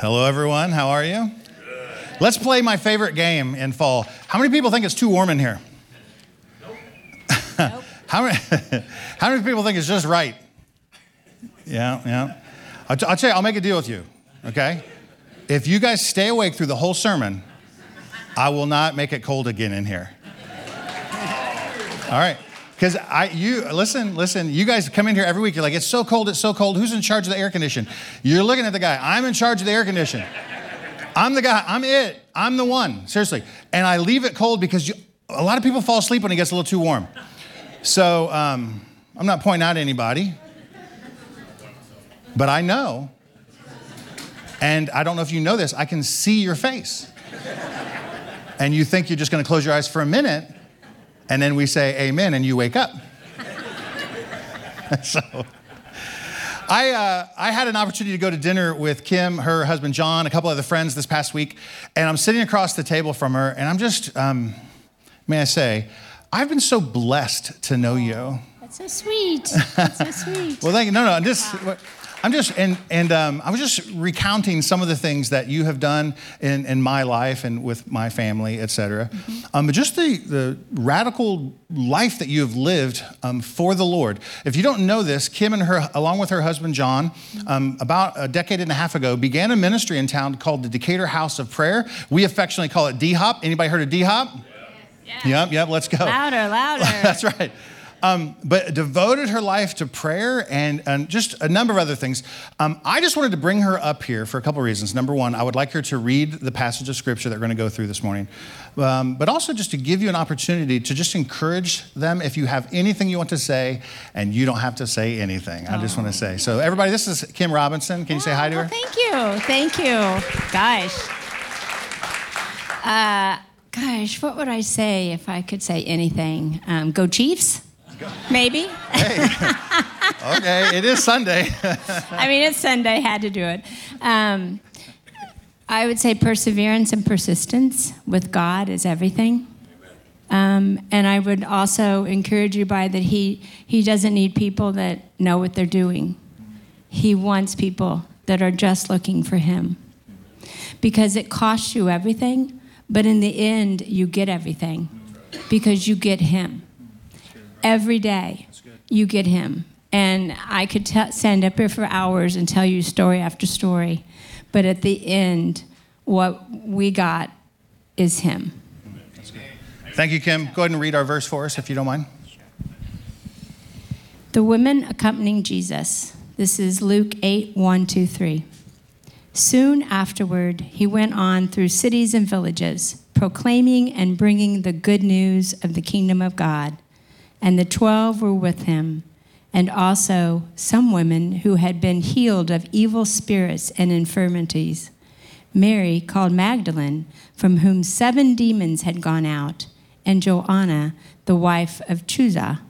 Hello, everyone. How are you? Good. Let's play my favorite game in fall. How many people think it's too warm in here? Nope. how, many, how many people think it's just right? Yeah, yeah. I'll, t- I'll tell you, I'll make a deal with you, okay? If you guys stay awake through the whole sermon, I will not make it cold again in here. All right. Because I, you, listen, listen, you guys come in here every week. You're like, it's so cold, it's so cold. Who's in charge of the air condition? You're looking at the guy. I'm in charge of the air condition. I'm the guy. I'm it. I'm the one. Seriously. And I leave it cold because you, a lot of people fall asleep when it gets a little too warm. So um, I'm not pointing out anybody, but I know. And I don't know if you know this, I can see your face. And you think you're just going to close your eyes for a minute and then we say amen and you wake up. so I, uh, I had an opportunity to go to dinner with Kim, her husband John, a couple other friends this past week, and I'm sitting across the table from her, and I'm just, um, may I say, I've been so blessed to know you. That's so sweet. That's so sweet. well, thank you. No, no, I'm just. Wow. I'm just, and, and um, I was just recounting some of the things that you have done in, in my life and with my family, et cetera. Mm-hmm. Um, but just the, the radical life that you have lived um, for the Lord. If you don't know this, Kim and her, along with her husband John, um, about a decade and a half ago, began a ministry in town called the Decatur House of Prayer. We affectionately call it D-Hop. Anybody heard of D-Hop? Yes. Yep, yep, let's go. Louder, louder. That's right. Um, but devoted her life to prayer and, and just a number of other things. Um, I just wanted to bring her up here for a couple of reasons. Number one, I would like her to read the passage of scripture that we're going to go through this morning, um, but also just to give you an opportunity to just encourage them if you have anything you want to say and you don't have to say anything. I just want to say. So, everybody, this is Kim Robinson. Can you say hi to her? Thank you. Thank you. Gosh. Uh, gosh, what would I say if I could say anything? Um, go Chiefs? Maybe. Hey. okay, it is Sunday. I mean, it's Sunday, had to do it. Um, I would say perseverance and persistence with God is everything. Um, and I would also encourage you by that he, he doesn't need people that know what they're doing. He wants people that are just looking for him. Because it costs you everything, but in the end, you get everything because you get him every day you get him. And I could t- stand up here for hours and tell you story after story. But at the end, what we got is him. Thank you, Kim. Go ahead and read our verse for us, if you don't mind. The women accompanying Jesus. This is Luke 8 1, 2, 3. Soon afterward, he went on through cities and villages, proclaiming and bringing the good news of the kingdom of God and the twelve were with him, and also some women who had been healed of evil spirits and infirmities. Mary, called Magdalene, from whom seven demons had gone out, and Joanna, the wife of Chuza,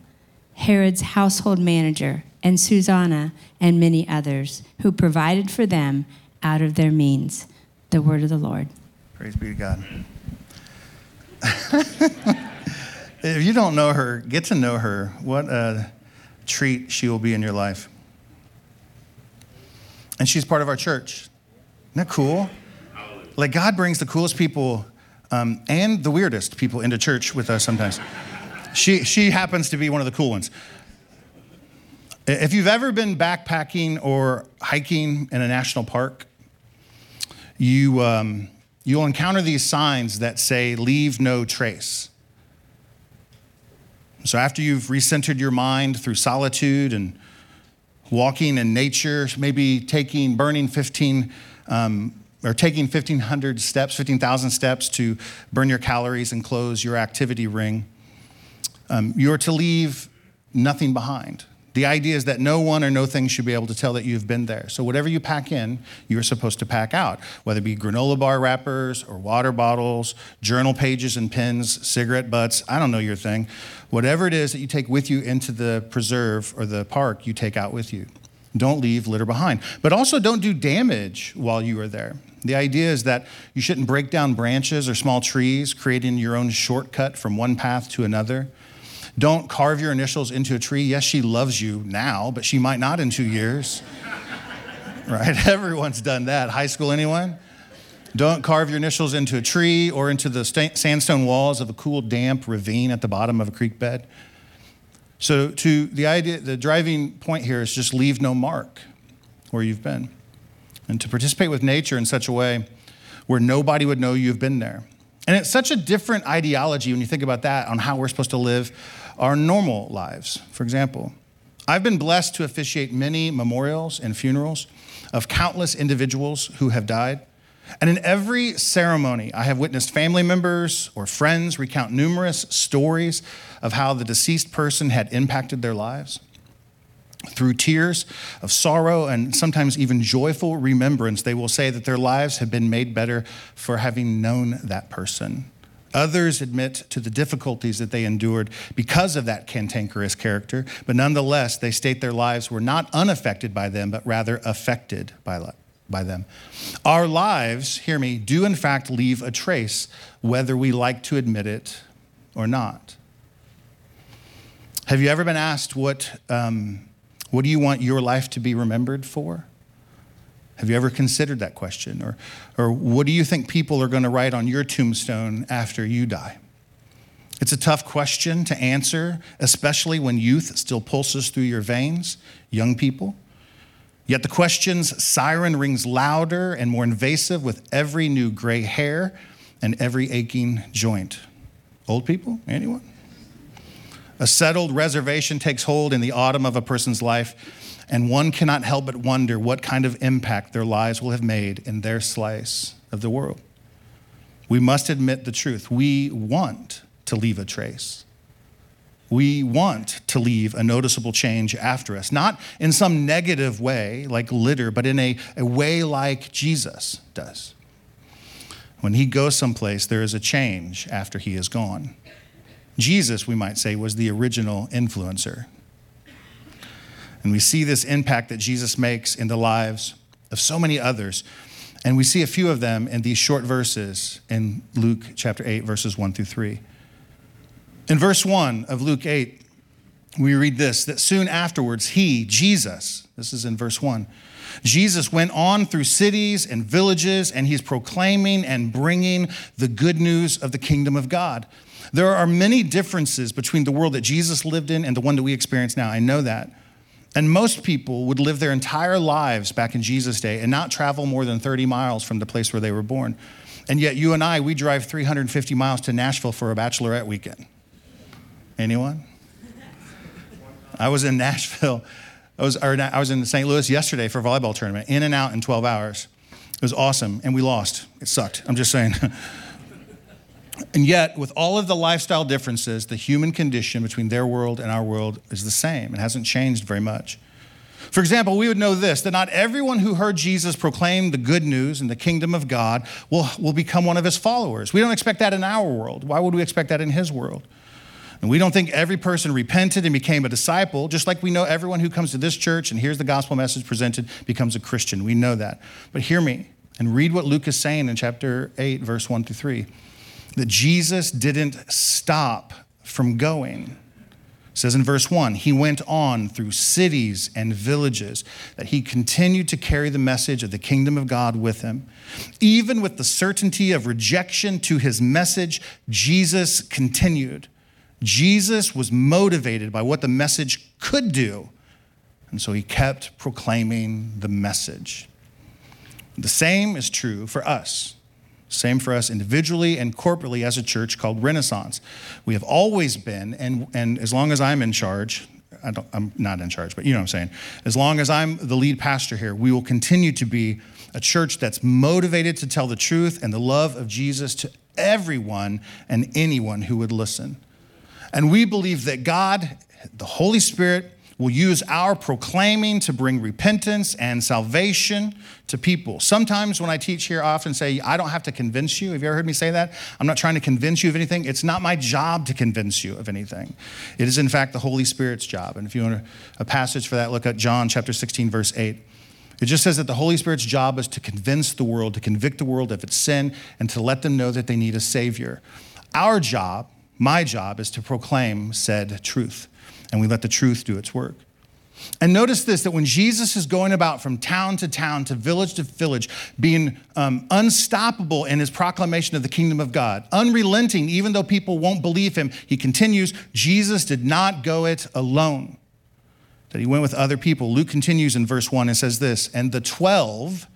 Herod's household manager, and Susanna, and many others, who provided for them out of their means. The word of the Lord. Praise be to God. If you don't know her, get to know her. What a treat she will be in your life. And she's part of our church. Isn't that cool? Like, God brings the coolest people um, and the weirdest people into church with us sometimes. She, she happens to be one of the cool ones. If you've ever been backpacking or hiking in a national park, you, um, you'll encounter these signs that say, Leave no trace. So, after you've recentered your mind through solitude and walking in nature, maybe taking, burning 15, um, or taking 1,500 steps, 15,000 steps to burn your calories and close your activity ring, um, you're to leave nothing behind. The idea is that no one or no thing should be able to tell that you've been there. So, whatever you pack in, you're supposed to pack out, whether it be granola bar wrappers or water bottles, journal pages and pens, cigarette butts. I don't know your thing. Whatever it is that you take with you into the preserve or the park, you take out with you. Don't leave litter behind. But also, don't do damage while you are there. The idea is that you shouldn't break down branches or small trees, creating your own shortcut from one path to another. Don't carve your initials into a tree. Yes, she loves you now, but she might not in two years. right? Everyone's done that. High school, anyone? Don't carve your initials into a tree or into the sandstone walls of a cool, damp ravine at the bottom of a creek bed. So, to the idea, the driving point here is just leave no mark where you've been. And to participate with nature in such a way where nobody would know you've been there. And it's such a different ideology when you think about that on how we're supposed to live our normal lives. For example, I've been blessed to officiate many memorials and funerals of countless individuals who have died. And in every ceremony, I have witnessed family members or friends recount numerous stories of how the deceased person had impacted their lives. Through tears of sorrow and sometimes even joyful remembrance, they will say that their lives have been made better for having known that person. Others admit to the difficulties that they endured because of that cantankerous character, but nonetheless, they state their lives were not unaffected by them, but rather affected by, by them. Our lives, hear me, do in fact leave a trace, whether we like to admit it or not. Have you ever been asked what, um, what do you want your life to be remembered for? Have you ever considered that question? Or, or what do you think people are going to write on your tombstone after you die? It's a tough question to answer, especially when youth still pulses through your veins, young people. Yet the question's siren rings louder and more invasive with every new gray hair and every aching joint. Old people? Anyone? A settled reservation takes hold in the autumn of a person's life and one cannot help but wonder what kind of impact their lives will have made in their slice of the world. We must admit the truth. We want to leave a trace. We want to leave a noticeable change after us, not in some negative way like litter, but in a, a way like Jesus does. When he goes someplace, there is a change after he is gone. Jesus, we might say, was the original influencer. And we see this impact that Jesus makes in the lives of so many others. And we see a few of them in these short verses in Luke chapter 8, verses 1 through 3. In verse 1 of Luke 8, we read this that soon afterwards, he, Jesus, this is in verse 1, Jesus went on through cities and villages, and he's proclaiming and bringing the good news of the kingdom of God. There are many differences between the world that Jesus lived in and the one that we experience now. I know that. And most people would live their entire lives back in Jesus' day and not travel more than 30 miles from the place where they were born. And yet, you and I, we drive 350 miles to Nashville for a bachelorette weekend. Anyone? I was in Nashville. I was, I was in St. Louis yesterday for a volleyball tournament, in and out in 12 hours. It was awesome, and we lost. It sucked. I'm just saying. And yet, with all of the lifestyle differences, the human condition between their world and our world is the same. It hasn't changed very much. For example, we would know this that not everyone who heard Jesus proclaim the good news and the kingdom of God will, will become one of his followers. We don't expect that in our world. Why would we expect that in his world? And we don't think every person repented and became a disciple, just like we know everyone who comes to this church and hears the gospel message presented becomes a Christian. We know that. But hear me and read what Luke is saying in chapter 8, verse 1 through 3 that Jesus didn't stop from going. It says in verse 1 he went on through cities and villages that he continued to carry the message of the kingdom of God with him. Even with the certainty of rejection to his message Jesus continued. Jesus was motivated by what the message could do. And so he kept proclaiming the message. The same is true for us same for us individually and corporately as a church called Renaissance. We have always been, and, and as long as I'm in charge, I am not in charge, but you know what I'm saying. As long as I'm the lead pastor here, we will continue to be a church that's motivated to tell the truth and the love of Jesus to everyone and anyone who would listen. And we believe that God, the Holy Spirit, will use our proclaiming to bring repentance and salvation to people. Sometimes when I teach here, I often say, I don't have to convince you. Have you ever heard me say that? I'm not trying to convince you of anything. It's not my job to convince you of anything. It is, in fact, the Holy Spirit's job. And if you want a passage for that, look at John chapter 16, verse 8. It just says that the Holy Spirit's job is to convince the world, to convict the world of its sin, and to let them know that they need a Savior. Our job, my job, is to proclaim said truth and we let the truth do its work. And notice this that when Jesus is going about from town to town, to village to village, being um, unstoppable in his proclamation of the kingdom of God, unrelenting, even though people won't believe him, he continues, Jesus did not go it alone, that he went with other people. Luke continues in verse 1 and says this, and the 12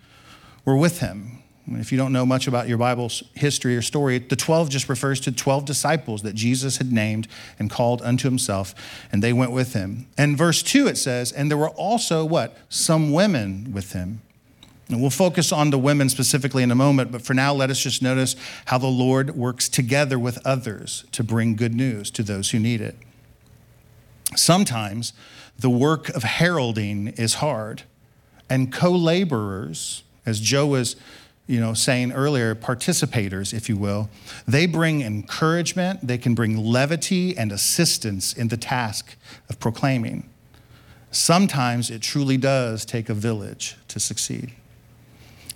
were with him. If you don't know much about your Bible's history or story, the 12 just refers to 12 disciples that Jesus had named and called unto himself, and they went with him. And verse 2 it says, and there were also what? Some women with him. And we'll focus on the women specifically in a moment, but for now, let us just notice how the Lord works together with others to bring good news to those who need it. Sometimes the work of heralding is hard, and co laborers, as Joe was you know, saying earlier, participators, if you will, they bring encouragement, they can bring levity and assistance in the task of proclaiming. Sometimes it truly does take a village to succeed.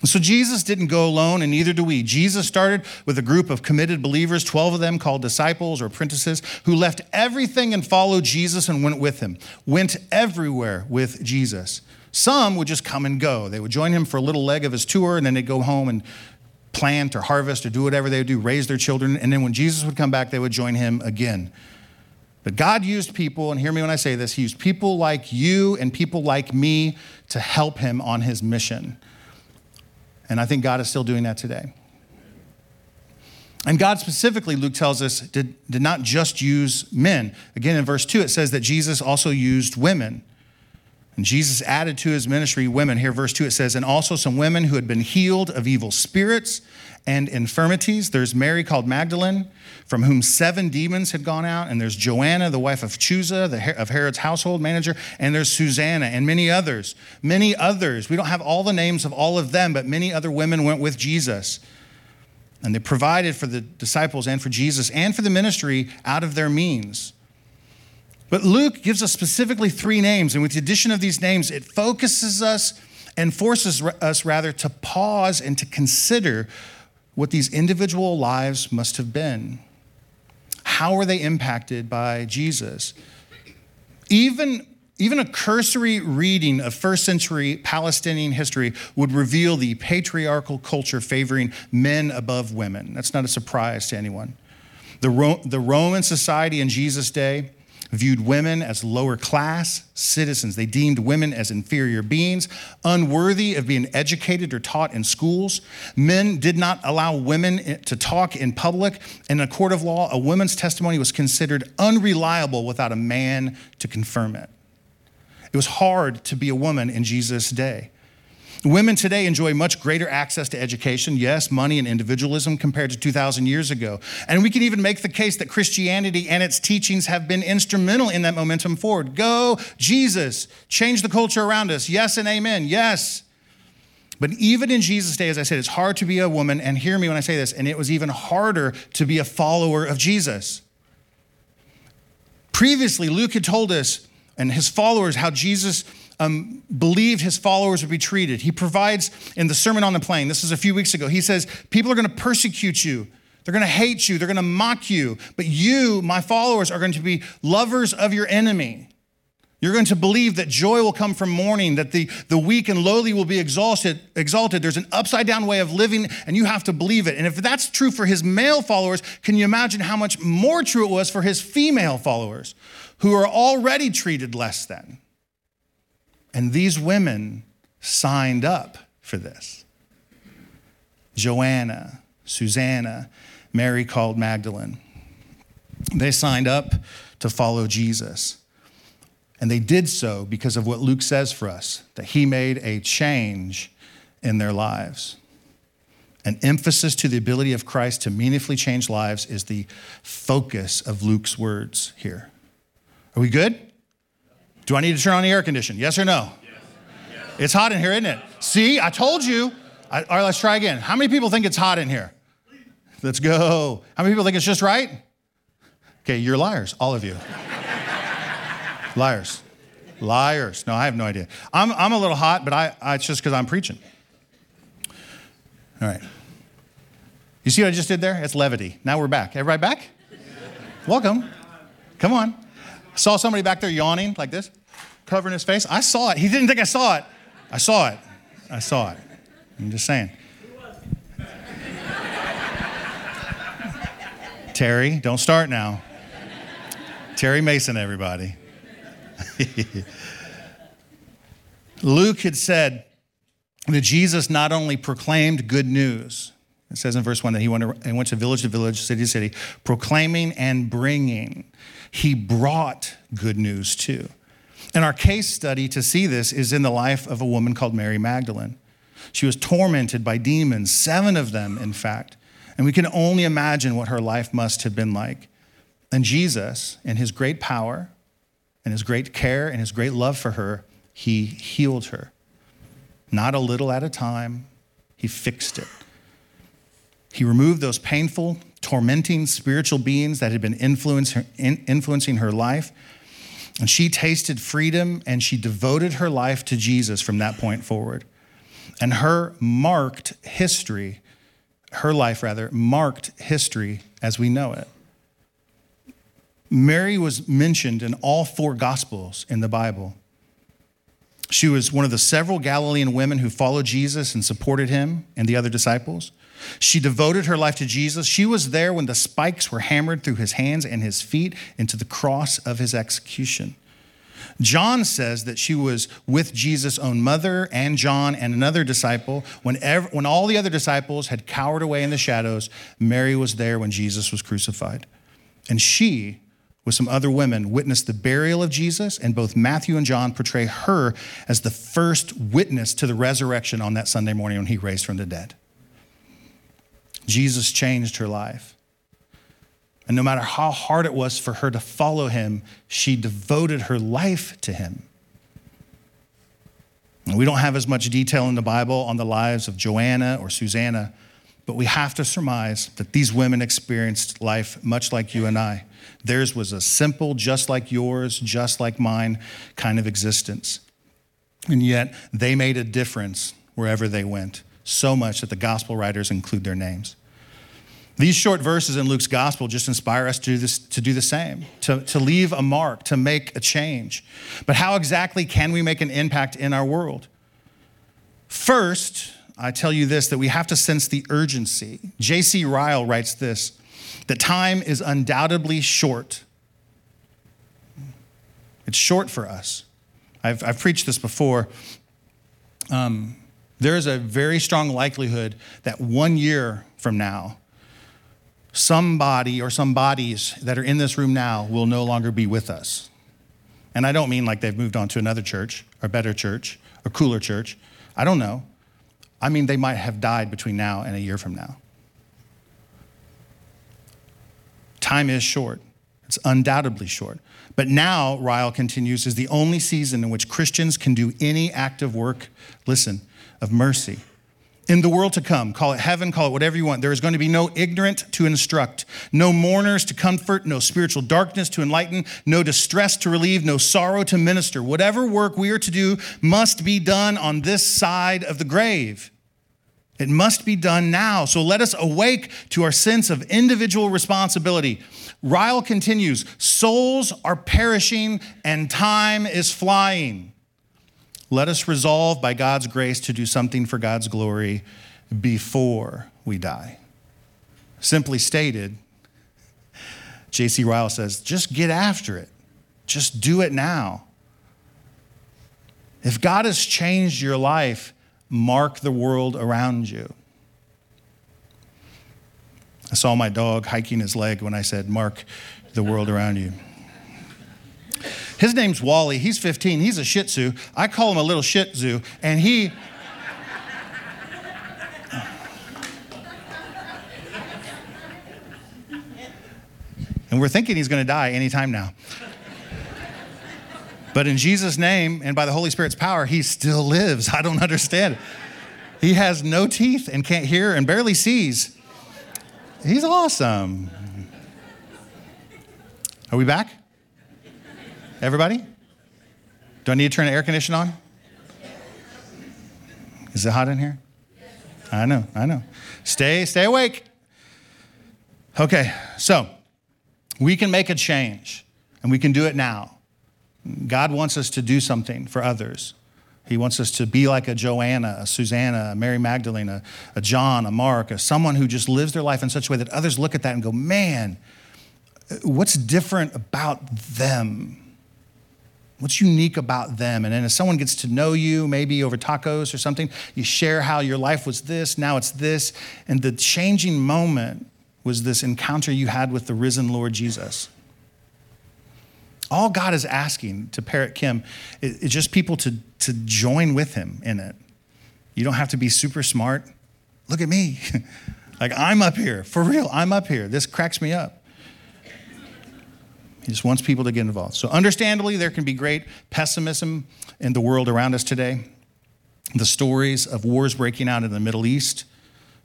So Jesus didn't go alone, and neither do we. Jesus started with a group of committed believers, 12 of them called disciples or apprentices, who left everything and followed Jesus and went with him, went everywhere with Jesus. Some would just come and go. They would join him for a little leg of his tour, and then they'd go home and plant or harvest or do whatever they would do, raise their children. And then when Jesus would come back, they would join him again. But God used people, and hear me when I say this, He used people like you and people like me to help Him on His mission. And I think God is still doing that today. And God specifically, Luke tells us, did, did not just use men. Again, in verse 2, it says that Jesus also used women. And Jesus added to his ministry women. Here, verse 2, it says, and also some women who had been healed of evil spirits and infirmities. There's Mary called Magdalene, from whom seven demons had gone out. And there's Joanna, the wife of Chuza, the, of Herod's household manager. And there's Susanna and many others. Many others. We don't have all the names of all of them, but many other women went with Jesus. And they provided for the disciples and for Jesus and for the ministry out of their means. But Luke gives us specifically three names, and with the addition of these names, it focuses us and forces us rather to pause and to consider what these individual lives must have been. How were they impacted by Jesus? Even, even a cursory reading of first century Palestinian history would reveal the patriarchal culture favoring men above women. That's not a surprise to anyone. The, Ro- the Roman society in Jesus' day viewed women as lower class citizens. They deemed women as inferior beings, unworthy of being educated or taught in schools. Men did not allow women to talk in public. In a court of law, a woman's testimony was considered unreliable without a man to confirm it. It was hard to be a woman in Jesus' day. Women today enjoy much greater access to education, yes, money and individualism compared to 2,000 years ago. And we can even make the case that Christianity and its teachings have been instrumental in that momentum forward. Go, Jesus, change the culture around us. Yes and amen. Yes. But even in Jesus' day, as I said, it's hard to be a woman, and hear me when I say this, and it was even harder to be a follower of Jesus. Previously, Luke had told us and his followers how Jesus um, believed his followers would be treated. He provides in the Sermon on the Plain, this is a few weeks ago, he says, People are going to persecute you. They're going to hate you. They're going to mock you. But you, my followers, are going to be lovers of your enemy. You're going to believe that joy will come from mourning, that the, the weak and lowly will be exalted, exalted. There's an upside down way of living, and you have to believe it. And if that's true for his male followers, can you imagine how much more true it was for his female followers, who are already treated less than? And these women signed up for this. Joanna, Susanna, Mary called Magdalene. They signed up to follow Jesus. And they did so because of what Luke says for us that he made a change in their lives. An emphasis to the ability of Christ to meaningfully change lives is the focus of Luke's words here. Are we good? Do I need to turn on the air condition? Yes or no? Yes. It's hot in here, isn't it? See, I told you. I, all right, let's try again. How many people think it's hot in here? Let's go. How many people think it's just right? Okay, you're liars, all of you. liars. Liars. No, I have no idea. I'm, I'm a little hot, but I, I it's just because I'm preaching. All right. You see what I just did there? It's levity. Now we're back. Everybody back? Welcome. Come on. Saw somebody back there yawning like this. covering his face. I saw it. He didn't think I saw it. I saw it. I saw it. I'm just saying. Terry, don't start now. Terry Mason, everybody. Luke had said that Jesus not only proclaimed good news, it says in verse 1 that he went, he went to village to village, city to city, proclaiming and bringing. He brought good news too. And our case study to see this is in the life of a woman called Mary Magdalene. She was tormented by demons, seven of them, in fact. And we can only imagine what her life must have been like. And Jesus, in his great power and his great care and his great love for her, he healed her. Not a little at a time, he fixed it. He removed those painful, tormenting spiritual beings that had been influencing her life. And she tasted freedom and she devoted her life to Jesus from that point forward. And her marked history, her life rather, marked history as we know it. Mary was mentioned in all four gospels in the Bible. She was one of the several Galilean women who followed Jesus and supported him and the other disciples. She devoted her life to Jesus. She was there when the spikes were hammered through his hands and his feet into the cross of his execution. John says that she was with Jesus' own mother and John and another disciple. When, when all the other disciples had cowered away in the shadows, Mary was there when Jesus was crucified. And she with some other women, witnessed the burial of Jesus, and both Matthew and John portray her as the first witness to the resurrection on that Sunday morning when he raised from the dead. Jesus changed her life. And no matter how hard it was for her to follow him, she devoted her life to him. And we don't have as much detail in the Bible on the lives of Joanna or Susanna, but we have to surmise that these women experienced life much like you and I. Theirs was a simple, just like yours, just like mine kind of existence. And yet they made a difference wherever they went, so much that the gospel writers include their names. These short verses in Luke's gospel just inspire us to do, this, to do the same, to, to leave a mark, to make a change. But how exactly can we make an impact in our world? First, I tell you this that we have to sense the urgency. J.C. Ryle writes this that time is undoubtedly short. It's short for us. I've, I've preached this before. Um, there is a very strong likelihood that one year from now, somebody or some bodies that are in this room now will no longer be with us. And I don't mean like they've moved on to another church or better church or cooler church. I don't know. I mean, they might have died between now and a year from now. Time is short. It's undoubtedly short. But now, Ryle continues, is the only season in which Christians can do any active work, listen, of mercy. In the world to come, call it heaven, call it whatever you want, there is going to be no ignorant to instruct, no mourners to comfort, no spiritual darkness to enlighten, no distress to relieve, no sorrow to minister. Whatever work we are to do must be done on this side of the grave. It must be done now. So let us awake to our sense of individual responsibility. Ryle continues souls are perishing and time is flying. Let us resolve by God's grace to do something for God's glory before we die. Simply stated, J.C. Ryle says, just get after it. Just do it now. If God has changed your life, mark the world around you. I saw my dog hiking his leg when I said, Mark the world around you. His name's Wally. He's 15. He's a Shih Tzu. I call him a little Shih Tzu, and he. and we're thinking he's going to die anytime now. But in Jesus' name and by the Holy Spirit's power, he still lives. I don't understand. He has no teeth and can't hear and barely sees. He's awesome. Are we back? Everybody? Do I need to turn the air conditioning on? Is it hot in here? I know, I know. Stay, stay awake. Okay, so we can make a change and we can do it now. God wants us to do something for others. He wants us to be like a Joanna, a Susanna, a Mary Magdalene, a, a John, a Mark, a someone who just lives their life in such a way that others look at that and go, man, what's different about them? What's unique about them? And then as someone gets to know you, maybe over tacos or something, you share how your life was this, now it's this. And the changing moment was this encounter you had with the risen Lord Jesus. All God is asking to Parrot Kim is just people to, to join with him in it. You don't have to be super smart. Look at me. like I'm up here. For real, I'm up here. This cracks me up. He just wants people to get involved. So, understandably, there can be great pessimism in the world around us today. The stories of wars breaking out in the Middle East,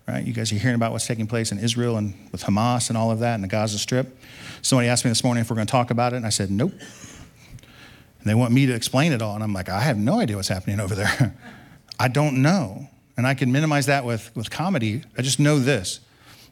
right? You guys are hearing about what's taking place in Israel and with Hamas and all of that and the Gaza Strip. Somebody asked me this morning if we're going to talk about it, and I said, nope. And they want me to explain it all. And I'm like, I have no idea what's happening over there. I don't know. And I can minimize that with, with comedy. I just know this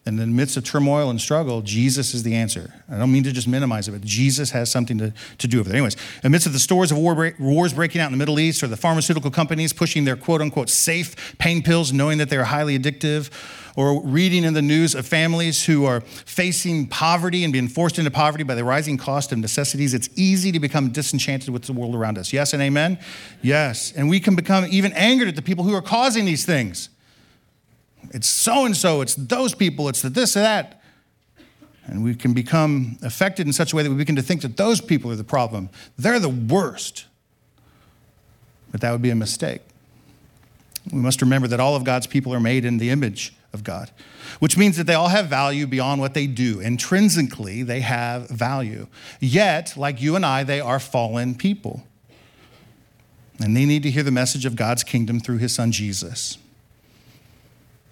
in the midst of turmoil and struggle, Jesus is the answer. I don't mean to just minimize it, but Jesus has something to, to do with it. Anyways, in the midst of the stores of war, wars breaking out in the Middle East or the pharmaceutical companies pushing their quote unquote safe pain pills, knowing that they're highly addictive, or reading in the news of families who are facing poverty and being forced into poverty by the rising cost of necessities, it's easy to become disenchanted with the world around us. Yes and amen? Yes. And we can become even angered at the people who are causing these things. It's so and so, it's those people, it's the this or that. And we can become affected in such a way that we begin to think that those people are the problem. They're the worst. But that would be a mistake. We must remember that all of God's people are made in the image of God, which means that they all have value beyond what they do. Intrinsically, they have value. Yet, like you and I, they are fallen people. And they need to hear the message of God's kingdom through his son Jesus.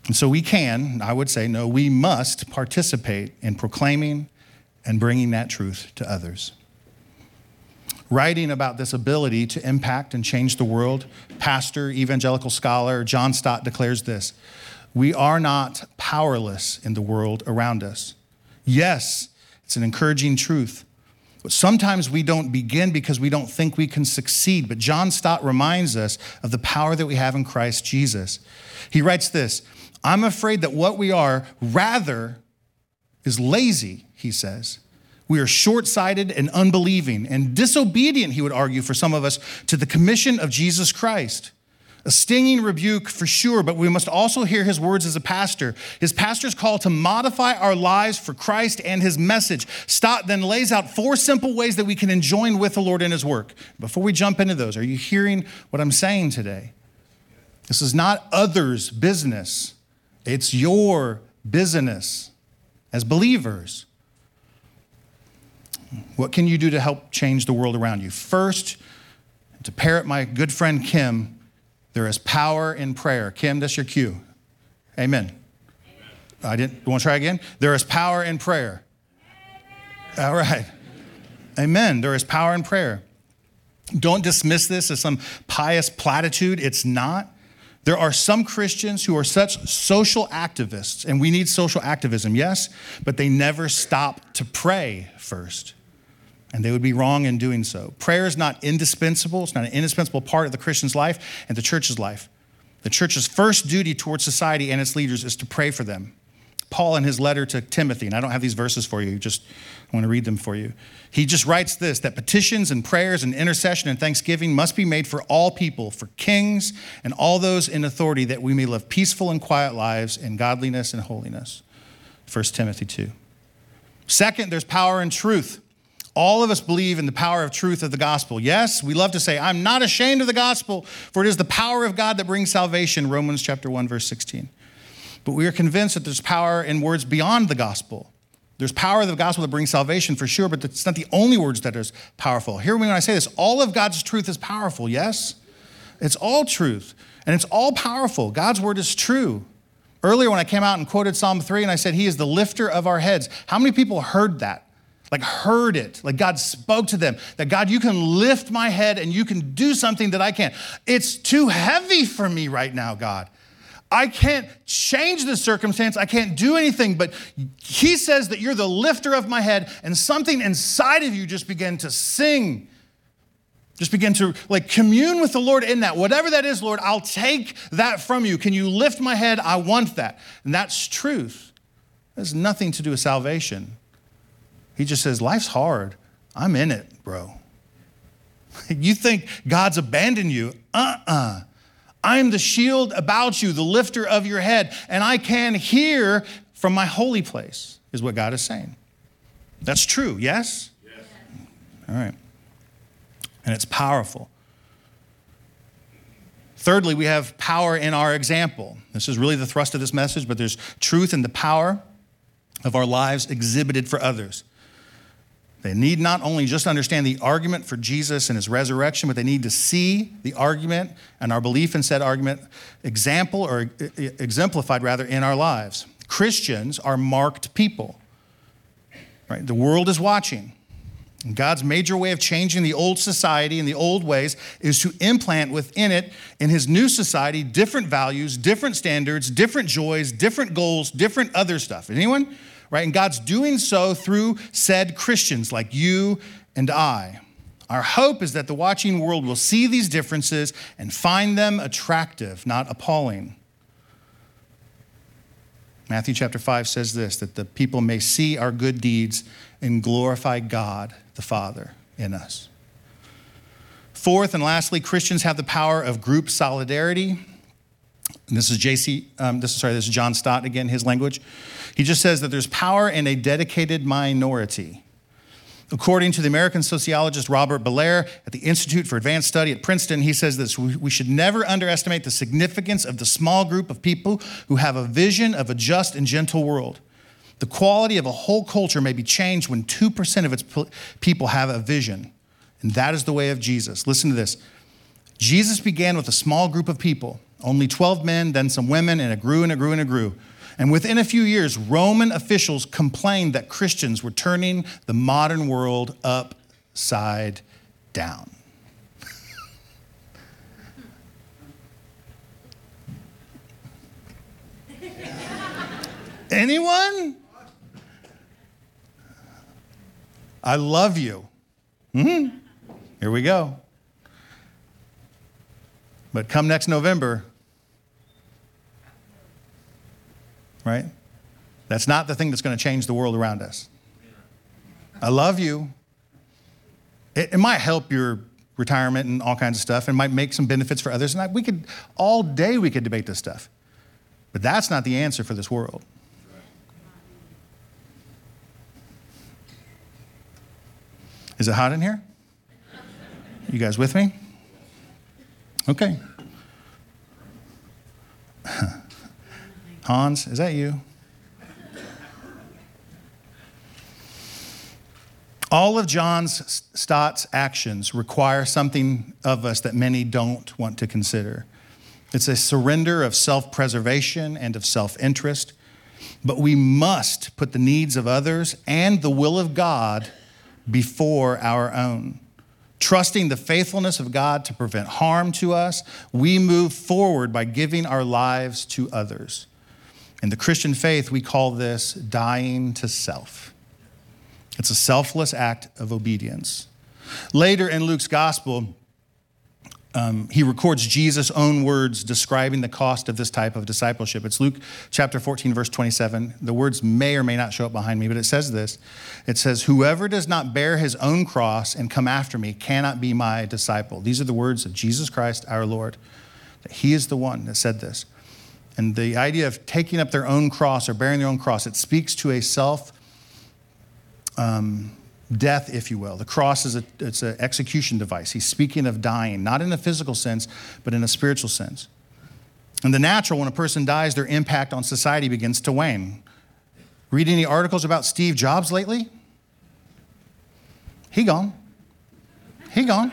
And so we can, I would say, no, we must participate in proclaiming and bringing that truth to others. Writing about this ability to impact and change the world, pastor, evangelical scholar John Stott declares this We are not powerless in the world around us. Yes, it's an encouraging truth. But sometimes we don't begin because we don't think we can succeed. But John Stott reminds us of the power that we have in Christ Jesus. He writes this I'm afraid that what we are rather is lazy, he says. We are short sighted and unbelieving and disobedient, he would argue, for some of us, to the commission of Jesus Christ. A stinging rebuke for sure, but we must also hear his words as a pastor. His pastor's call to modify our lives for Christ and his message. Stott then lays out four simple ways that we can enjoin with the Lord in his work. Before we jump into those, are you hearing what I'm saying today? This is not others' business. It's your business as believers. What can you do to help change the world around you? First, to parrot my good friend Kim, there is power in prayer. Kim, that's your cue. Amen. I didn't want to try again? There is power in prayer. All right. Amen. There is power in prayer. Don't dismiss this as some pious platitude. It's not. There are some Christians who are such social activists, and we need social activism, yes, but they never stop to pray first. And they would be wrong in doing so. Prayer is not indispensable, it's not an indispensable part of the Christian's life and the church's life. The church's first duty towards society and its leaders is to pray for them. Paul, in his letter to Timothy, and I don't have these verses for you, just I want to read them for you. He just writes this that petitions and prayers and intercession and thanksgiving must be made for all people, for kings and all those in authority, that we may live peaceful and quiet lives in godliness and holiness. 1 Timothy 2. Second, there's power in truth. All of us believe in the power of truth of the gospel. Yes, we love to say, I'm not ashamed of the gospel, for it is the power of God that brings salvation, Romans chapter 1, verse 16. But we are convinced that there's power in words beyond the gospel. There's power of the gospel that brings salvation for sure, but it's not the only words that is powerful. Hear me when I say this all of God's truth is powerful, yes? It's all truth, and it's all powerful. God's word is true. Earlier, when I came out and quoted Psalm 3 and I said, He is the lifter of our heads, how many people heard that? Like, heard it, like God spoke to them, that God, you can lift my head and you can do something that I can't. It's too heavy for me right now, God. I can't change the circumstance. I can't do anything. But he says that you're the lifter of my head, and something inside of you just began to sing. Just begin to like commune with the Lord in that. Whatever that is, Lord, I'll take that from you. Can you lift my head? I want that. And that's truth. It has nothing to do with salvation. He just says, Life's hard. I'm in it, bro. You think God's abandoned you? Uh uh-uh. uh. I'm the shield about you, the lifter of your head, and I can hear from my holy place, is what God is saying. That's true, yes? Yes. All right. And it's powerful. Thirdly, we have power in our example. This is really the thrust of this message, but there's truth in the power of our lives exhibited for others. They need not only just understand the argument for Jesus and his resurrection, but they need to see the argument and our belief in said argument example or exemplified rather in our lives. Christians are marked people. Right? The world is watching. And God's major way of changing the old society and the old ways is to implant within it, in his new society, different values, different standards, different joys, different goals, different other stuff. Anyone? Right? And God's doing so through said Christians like you and I. Our hope is that the watching world will see these differences and find them attractive, not appalling. Matthew chapter 5 says this that the people may see our good deeds and glorify God the Father in us. Fourth and lastly, Christians have the power of group solidarity. And this is JC, um, this is sorry, this is John Stott again, his language. He just says that there's power in a dedicated minority. According to the American sociologist Robert Bellah at the Institute for Advanced Study at Princeton, he says this we should never underestimate the significance of the small group of people who have a vision of a just and gentle world. The quality of a whole culture may be changed when 2% of its people have a vision. And that is the way of Jesus. Listen to this Jesus began with a small group of people, only 12 men, then some women, and it grew and it grew and it grew. And within a few years, Roman officials complained that Christians were turning the modern world upside down. Anyone? I love you. Mm-hmm. Here we go. But come next November, right? That's not the thing that's going to change the world around us. I love you. It, it, might help your retirement and all kinds of stuff, and might make some benefits for others. And I, we could all day we could debate this stuff, but that's not the answer for this world. Is it hot in here? You guys with me? Okay. Hans, is that you? All of John Stott's actions require something of us that many don't want to consider. It's a surrender of self preservation and of self interest, but we must put the needs of others and the will of God before our own. Trusting the faithfulness of God to prevent harm to us, we move forward by giving our lives to others. In the Christian faith, we call this dying to self. It's a selfless act of obedience. Later in Luke's gospel, um, he records Jesus' own words describing the cost of this type of discipleship. It's Luke chapter 14, verse 27. The words may or may not show up behind me, but it says this It says, Whoever does not bear his own cross and come after me cannot be my disciple. These are the words of Jesus Christ our Lord. That he is the one that said this. And the idea of taking up their own cross or bearing their own cross, it speaks to a self um, death, if you will. The cross is a, it's an execution device. He's speaking of dying, not in a physical sense, but in a spiritual sense. In the natural, when a person dies, their impact on society begins to wane. Read any articles about Steve Jobs lately? He gone. He gone.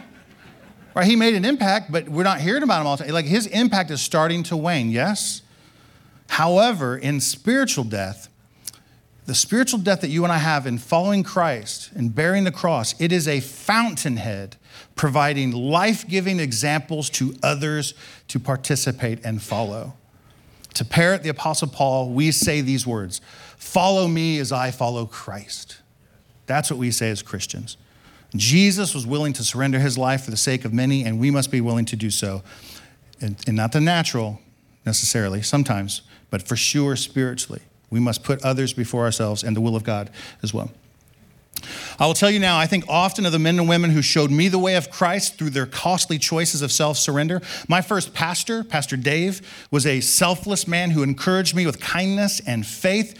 Right? He made an impact, but we're not hearing about him all the time. Like his impact is starting to wane, yes? However, in spiritual death, the spiritual death that you and I have in following Christ and bearing the cross, it is a fountainhead providing life giving examples to others to participate and follow. To parrot the Apostle Paul, we say these words Follow me as I follow Christ. That's what we say as Christians. Jesus was willing to surrender his life for the sake of many, and we must be willing to do so. And, and not the natural necessarily, sometimes, but for sure spiritually. We must put others before ourselves and the will of God as well. I will tell you now, I think often of the men and women who showed me the way of Christ through their costly choices of self surrender. My first pastor, Pastor Dave, was a selfless man who encouraged me with kindness and faith.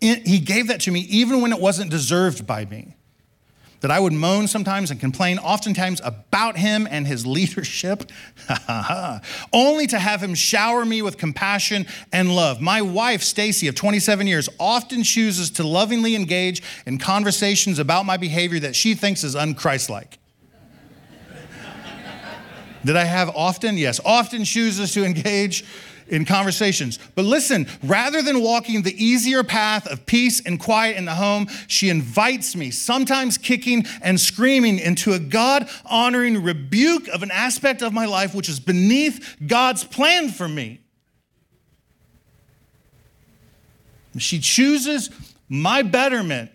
He gave that to me even when it wasn't deserved by me that I would moan sometimes and complain oftentimes about him and his leadership, only to have him shower me with compassion and love. My wife, Stacy, of 27 years, often chooses to lovingly engage in conversations about my behavior that she thinks is unchristlike. Did I have often? Yes, often chooses to engage in conversations. But listen, rather than walking the easier path of peace and quiet in the home, she invites me, sometimes kicking and screaming, into a God honoring rebuke of an aspect of my life which is beneath God's plan for me. She chooses my betterment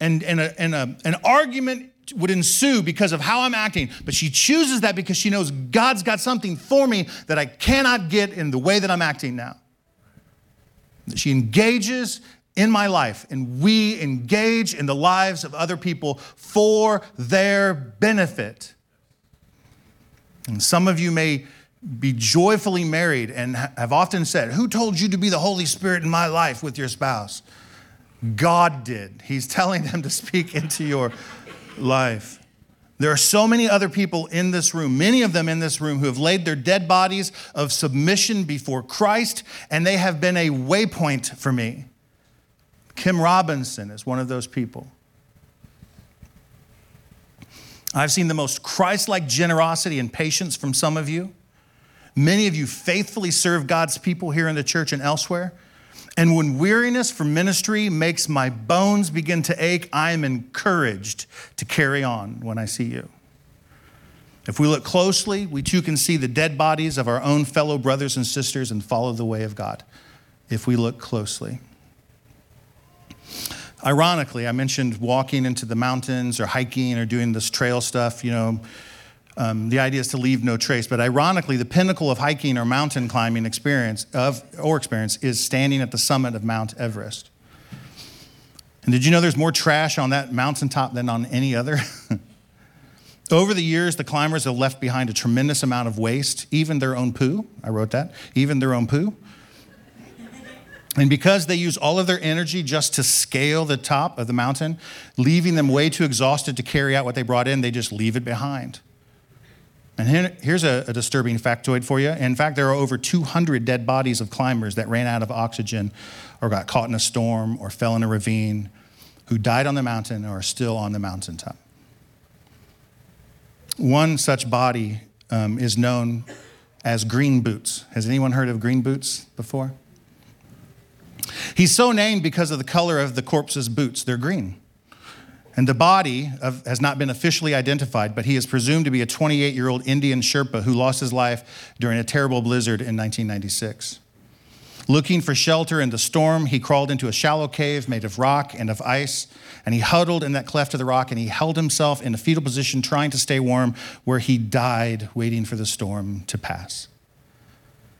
and, and, a, and a, an argument would ensue because of how I'm acting, but she chooses that because she knows God's got something for me that I cannot get in the way that I'm acting now. She engages in my life, and we engage in the lives of other people for their benefit. And some of you may be joyfully married and have often said, Who told you to be the Holy Spirit in my life with your spouse? God did. He's telling them to speak into your life. There are so many other people in this room, many of them in this room, who have laid their dead bodies of submission before Christ, and they have been a waypoint for me. Kim Robinson is one of those people. I've seen the most Christ like generosity and patience from some of you. Many of you faithfully serve God's people here in the church and elsewhere. And when weariness from ministry makes my bones begin to ache, I am encouraged to carry on when I see you. If we look closely, we too can see the dead bodies of our own fellow brothers and sisters and follow the way of God. If we look closely. Ironically, I mentioned walking into the mountains or hiking or doing this trail stuff, you know, um, the idea is to leave no trace. But ironically, the pinnacle of hiking or mountain climbing experience of or experience is standing at the summit of Mount Everest. And did you know there's more trash on that mountaintop than on any other? Over the years, the climbers have left behind a tremendous amount of waste, even their own poo. I wrote that, even their own poo. And because they use all of their energy just to scale the top of the mountain, leaving them way too exhausted to carry out what they brought in, they just leave it behind. And here's a, a, disturbing factoid for you. In fact, there are over 200 dead bodies of climbers that ran out of oxygen or got caught in a storm or fell in a ravine who died on the mountain or are still on the mountaintop. One such body um, is known as Green Boots. Has anyone heard of Green Boots before? He's so named because of the color of the corpse's boots, they're green. And the body of, has not been officially identified, but he is presumed to be a 28 year old Indian Sherpa who lost his life during a terrible blizzard in 1996. Looking for shelter in the storm, he crawled into a shallow cave made of rock and of ice, and he huddled in that cleft of the rock and he held himself in a fetal position, trying to stay warm, where he died waiting for the storm to pass.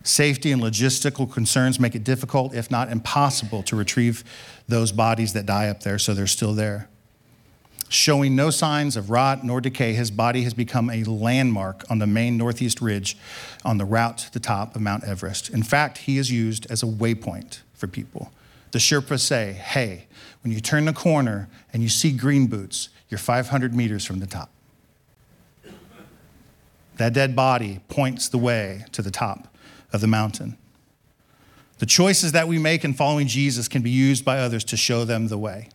Safety and logistical concerns make it difficult, if not impossible, to retrieve those bodies that die up there, so they're still there. Showing no signs of rot nor decay, his body has become a landmark on the main northeast ridge on the route to the top of Mount Everest. In fact, he is used as a waypoint for people. The Sherpas say, hey, when you turn the corner and you see green boots, you're 500 meters from the top. That dead body points the way to the top of the mountain. The choices that we make in following Jesus can be used by others to show them the way.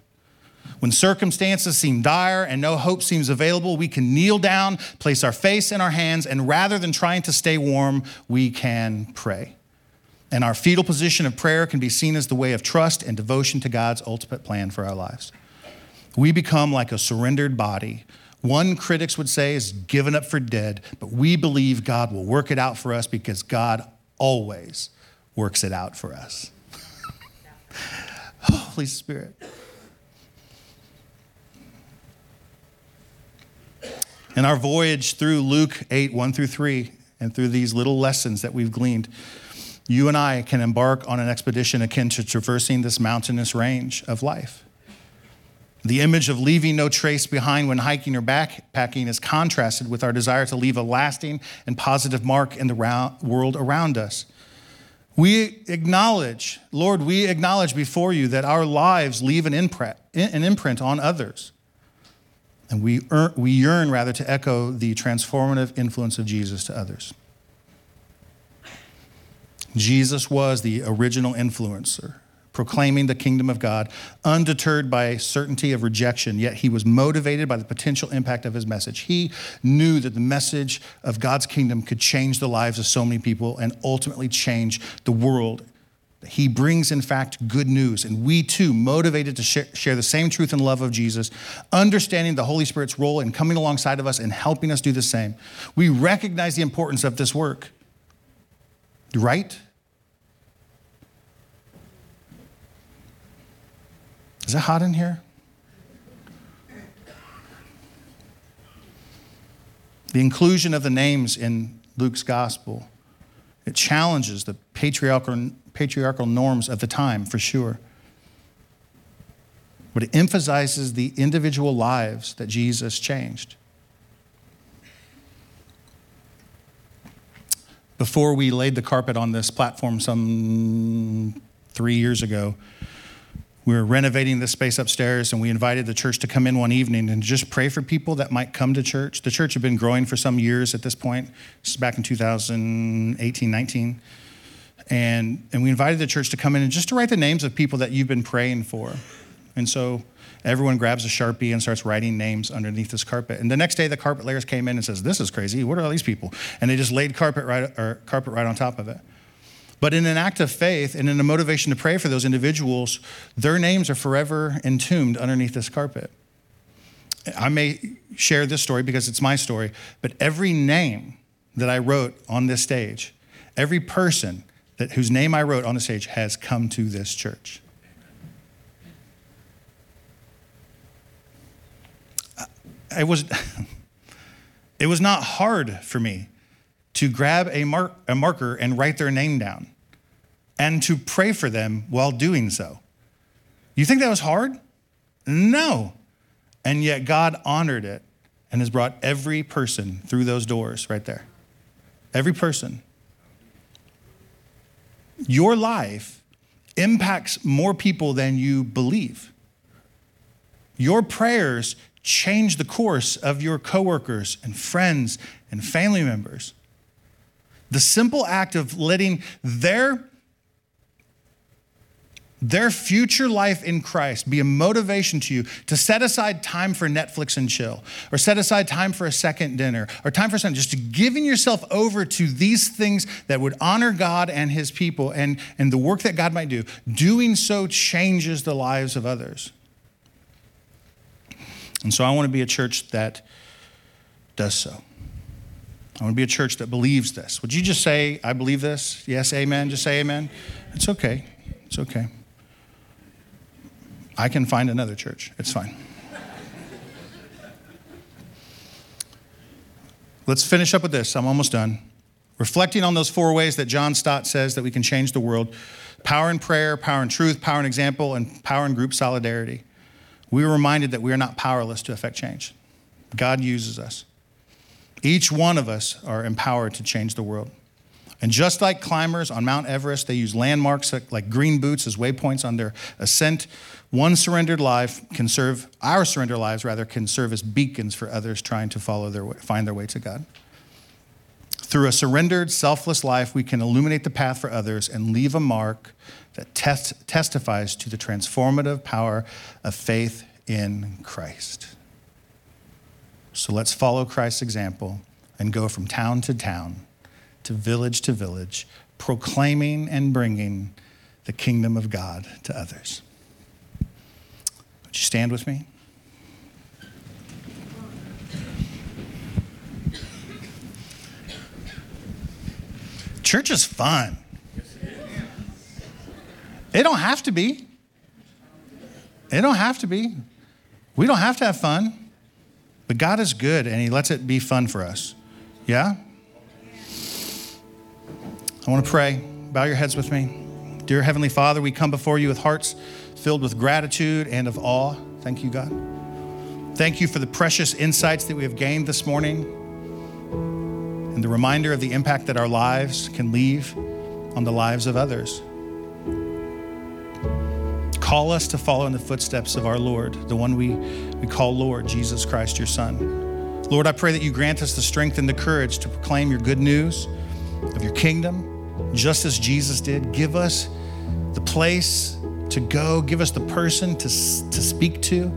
When circumstances seem dire and no hope seems available, we can kneel down, place our face in our hands, and rather than trying to stay warm, we can pray. And our fetal position of prayer can be seen as the way of trust and devotion to God's ultimate plan for our lives. We become like a surrendered body. One critics would say is given up for dead, but we believe God will work it out for us because God always works it out for us. Holy Spirit. In our voyage through Luke 8, 1 through 3, and through these little lessons that we've gleaned, you and I can embark on an expedition akin to traversing this mountainous range of life. The image of leaving no trace behind when hiking or backpacking is contrasted with our desire to leave a lasting and positive mark in the world around us. We acknowledge, Lord, we acknowledge before you that our lives leave an imprint, an imprint on others. And we, we yearn, rather, to echo the transformative influence of Jesus to others. Jesus was the original influencer, proclaiming the kingdom of God, undeterred by certainty of rejection, yet he was motivated by the potential impact of his message. He knew that the message of God's kingdom could change the lives of so many people and ultimately change the world he brings, in fact, good news. And we too, motivated to share, the same truth and love of Jesus, understanding the Holy Spirit's role in coming alongside of us and helping us do the same. We recognize the importance of this work. Right? Is it hot in here? The inclusion of the names in Luke's gospel, it challenges the patriarchal patriarchal norms of the time, for sure. But it emphasizes the individual lives that Jesus changed. Before we laid the carpet on this platform some three years ago, we were renovating this space upstairs and we invited the church to come in one evening and just pray for people that might come to church. The church had been growing for some years at this point. This is back in 2018, 19. And, and we invited the church to come in and just to write the names of people that you've been praying for. And so everyone grabs a Sharpie and starts writing names underneath this carpet. And the next day, the carpet layers came in and says, this is crazy. What are all these people? And they just laid carpet right, or carpet right on top of it. But in an act of faith and in a motivation to pray for those individuals, their names are forever entombed underneath this carpet. I may share this story because it's my story, but every name that I wrote on this stage, every person that, whose name I wrote on the stage has come to this church. It was, it was not hard for me to grab a, mark, a marker and write their name down and to pray for them while doing so. You think that was hard? No. And yet God honored it and has brought every person through those doors right there. Every person. Your life impacts more people than you believe. Your prayers change the course of your coworkers and friends and family members. The simple act of letting their their future life in Christ be a motivation to you to set aside time for Netflix and chill, or set aside time for a second dinner, or time for something, just to giving yourself over to these things that would honor God and his people and, and the work that God might do, doing so changes the lives of others. And so I want to be a church that does so. I want to be a church that believes this. Would you just say, I believe this? Yes, amen? Just say amen. It's okay. It's okay. I can find another church. It's fine. Let's finish up with this. I'm almost done. Reflecting on those four ways that John Stott says that we can change the world power in prayer, power in truth, power in example, and power in group solidarity. We were reminded that we are not powerless to affect change. God uses us. Each one of us are empowered to change the world. And just like climbers on Mount Everest, they use landmarks like green boots as waypoints on their ascent. One surrendered life can serve, our surrendered lives rather, can serve as beacons for others trying to follow their way, find their way to God. Through a surrendered, selfless life, we can illuminate the path for others and leave a mark that test, testifies to the transformative power of faith in Christ. So let's follow Christ's example and go from town to town to village to village, proclaiming and bringing the kingdom of God to others. Would you stand with me? Church is fun. It don't have to be. It don't have to be. We don't have to have fun. But God is good and He lets it be fun for us. Yeah? I want to pray. Bow your heads with me. Dear Heavenly Father, we come before you with hearts filled with gratitude and of awe. Thank you, God. Thank you for the precious insights that we have gained this morning and the reminder of the impact that our lives can leave on the lives of others. Call us to follow in the footsteps of our Lord, the one we, we call Lord, Jesus Christ, your Son. Lord, I pray that you grant us the strength and the courage to proclaim your good news of your kingdom, just as Jesus did. Give us the place to go, give us the person to, to speak to.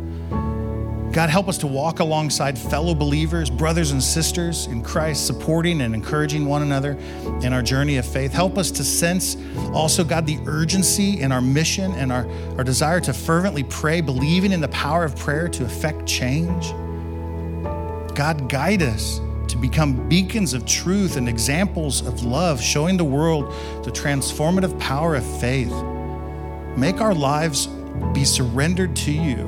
God, help us to walk alongside fellow believers, brothers and sisters in Christ, supporting and encouraging one another in our journey of faith. Help us to sense also, God, the urgency in our mission and our, our desire to fervently pray, believing in the power of prayer to effect change. God, guide us to become beacons of truth and examples of love, showing the world the transformative power of faith. Make our lives be surrendered to you,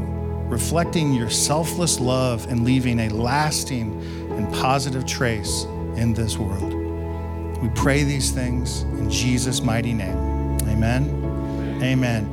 reflecting your selfless love and leaving a lasting and positive trace in this world. We pray these things in Jesus' mighty name. Amen. Amen.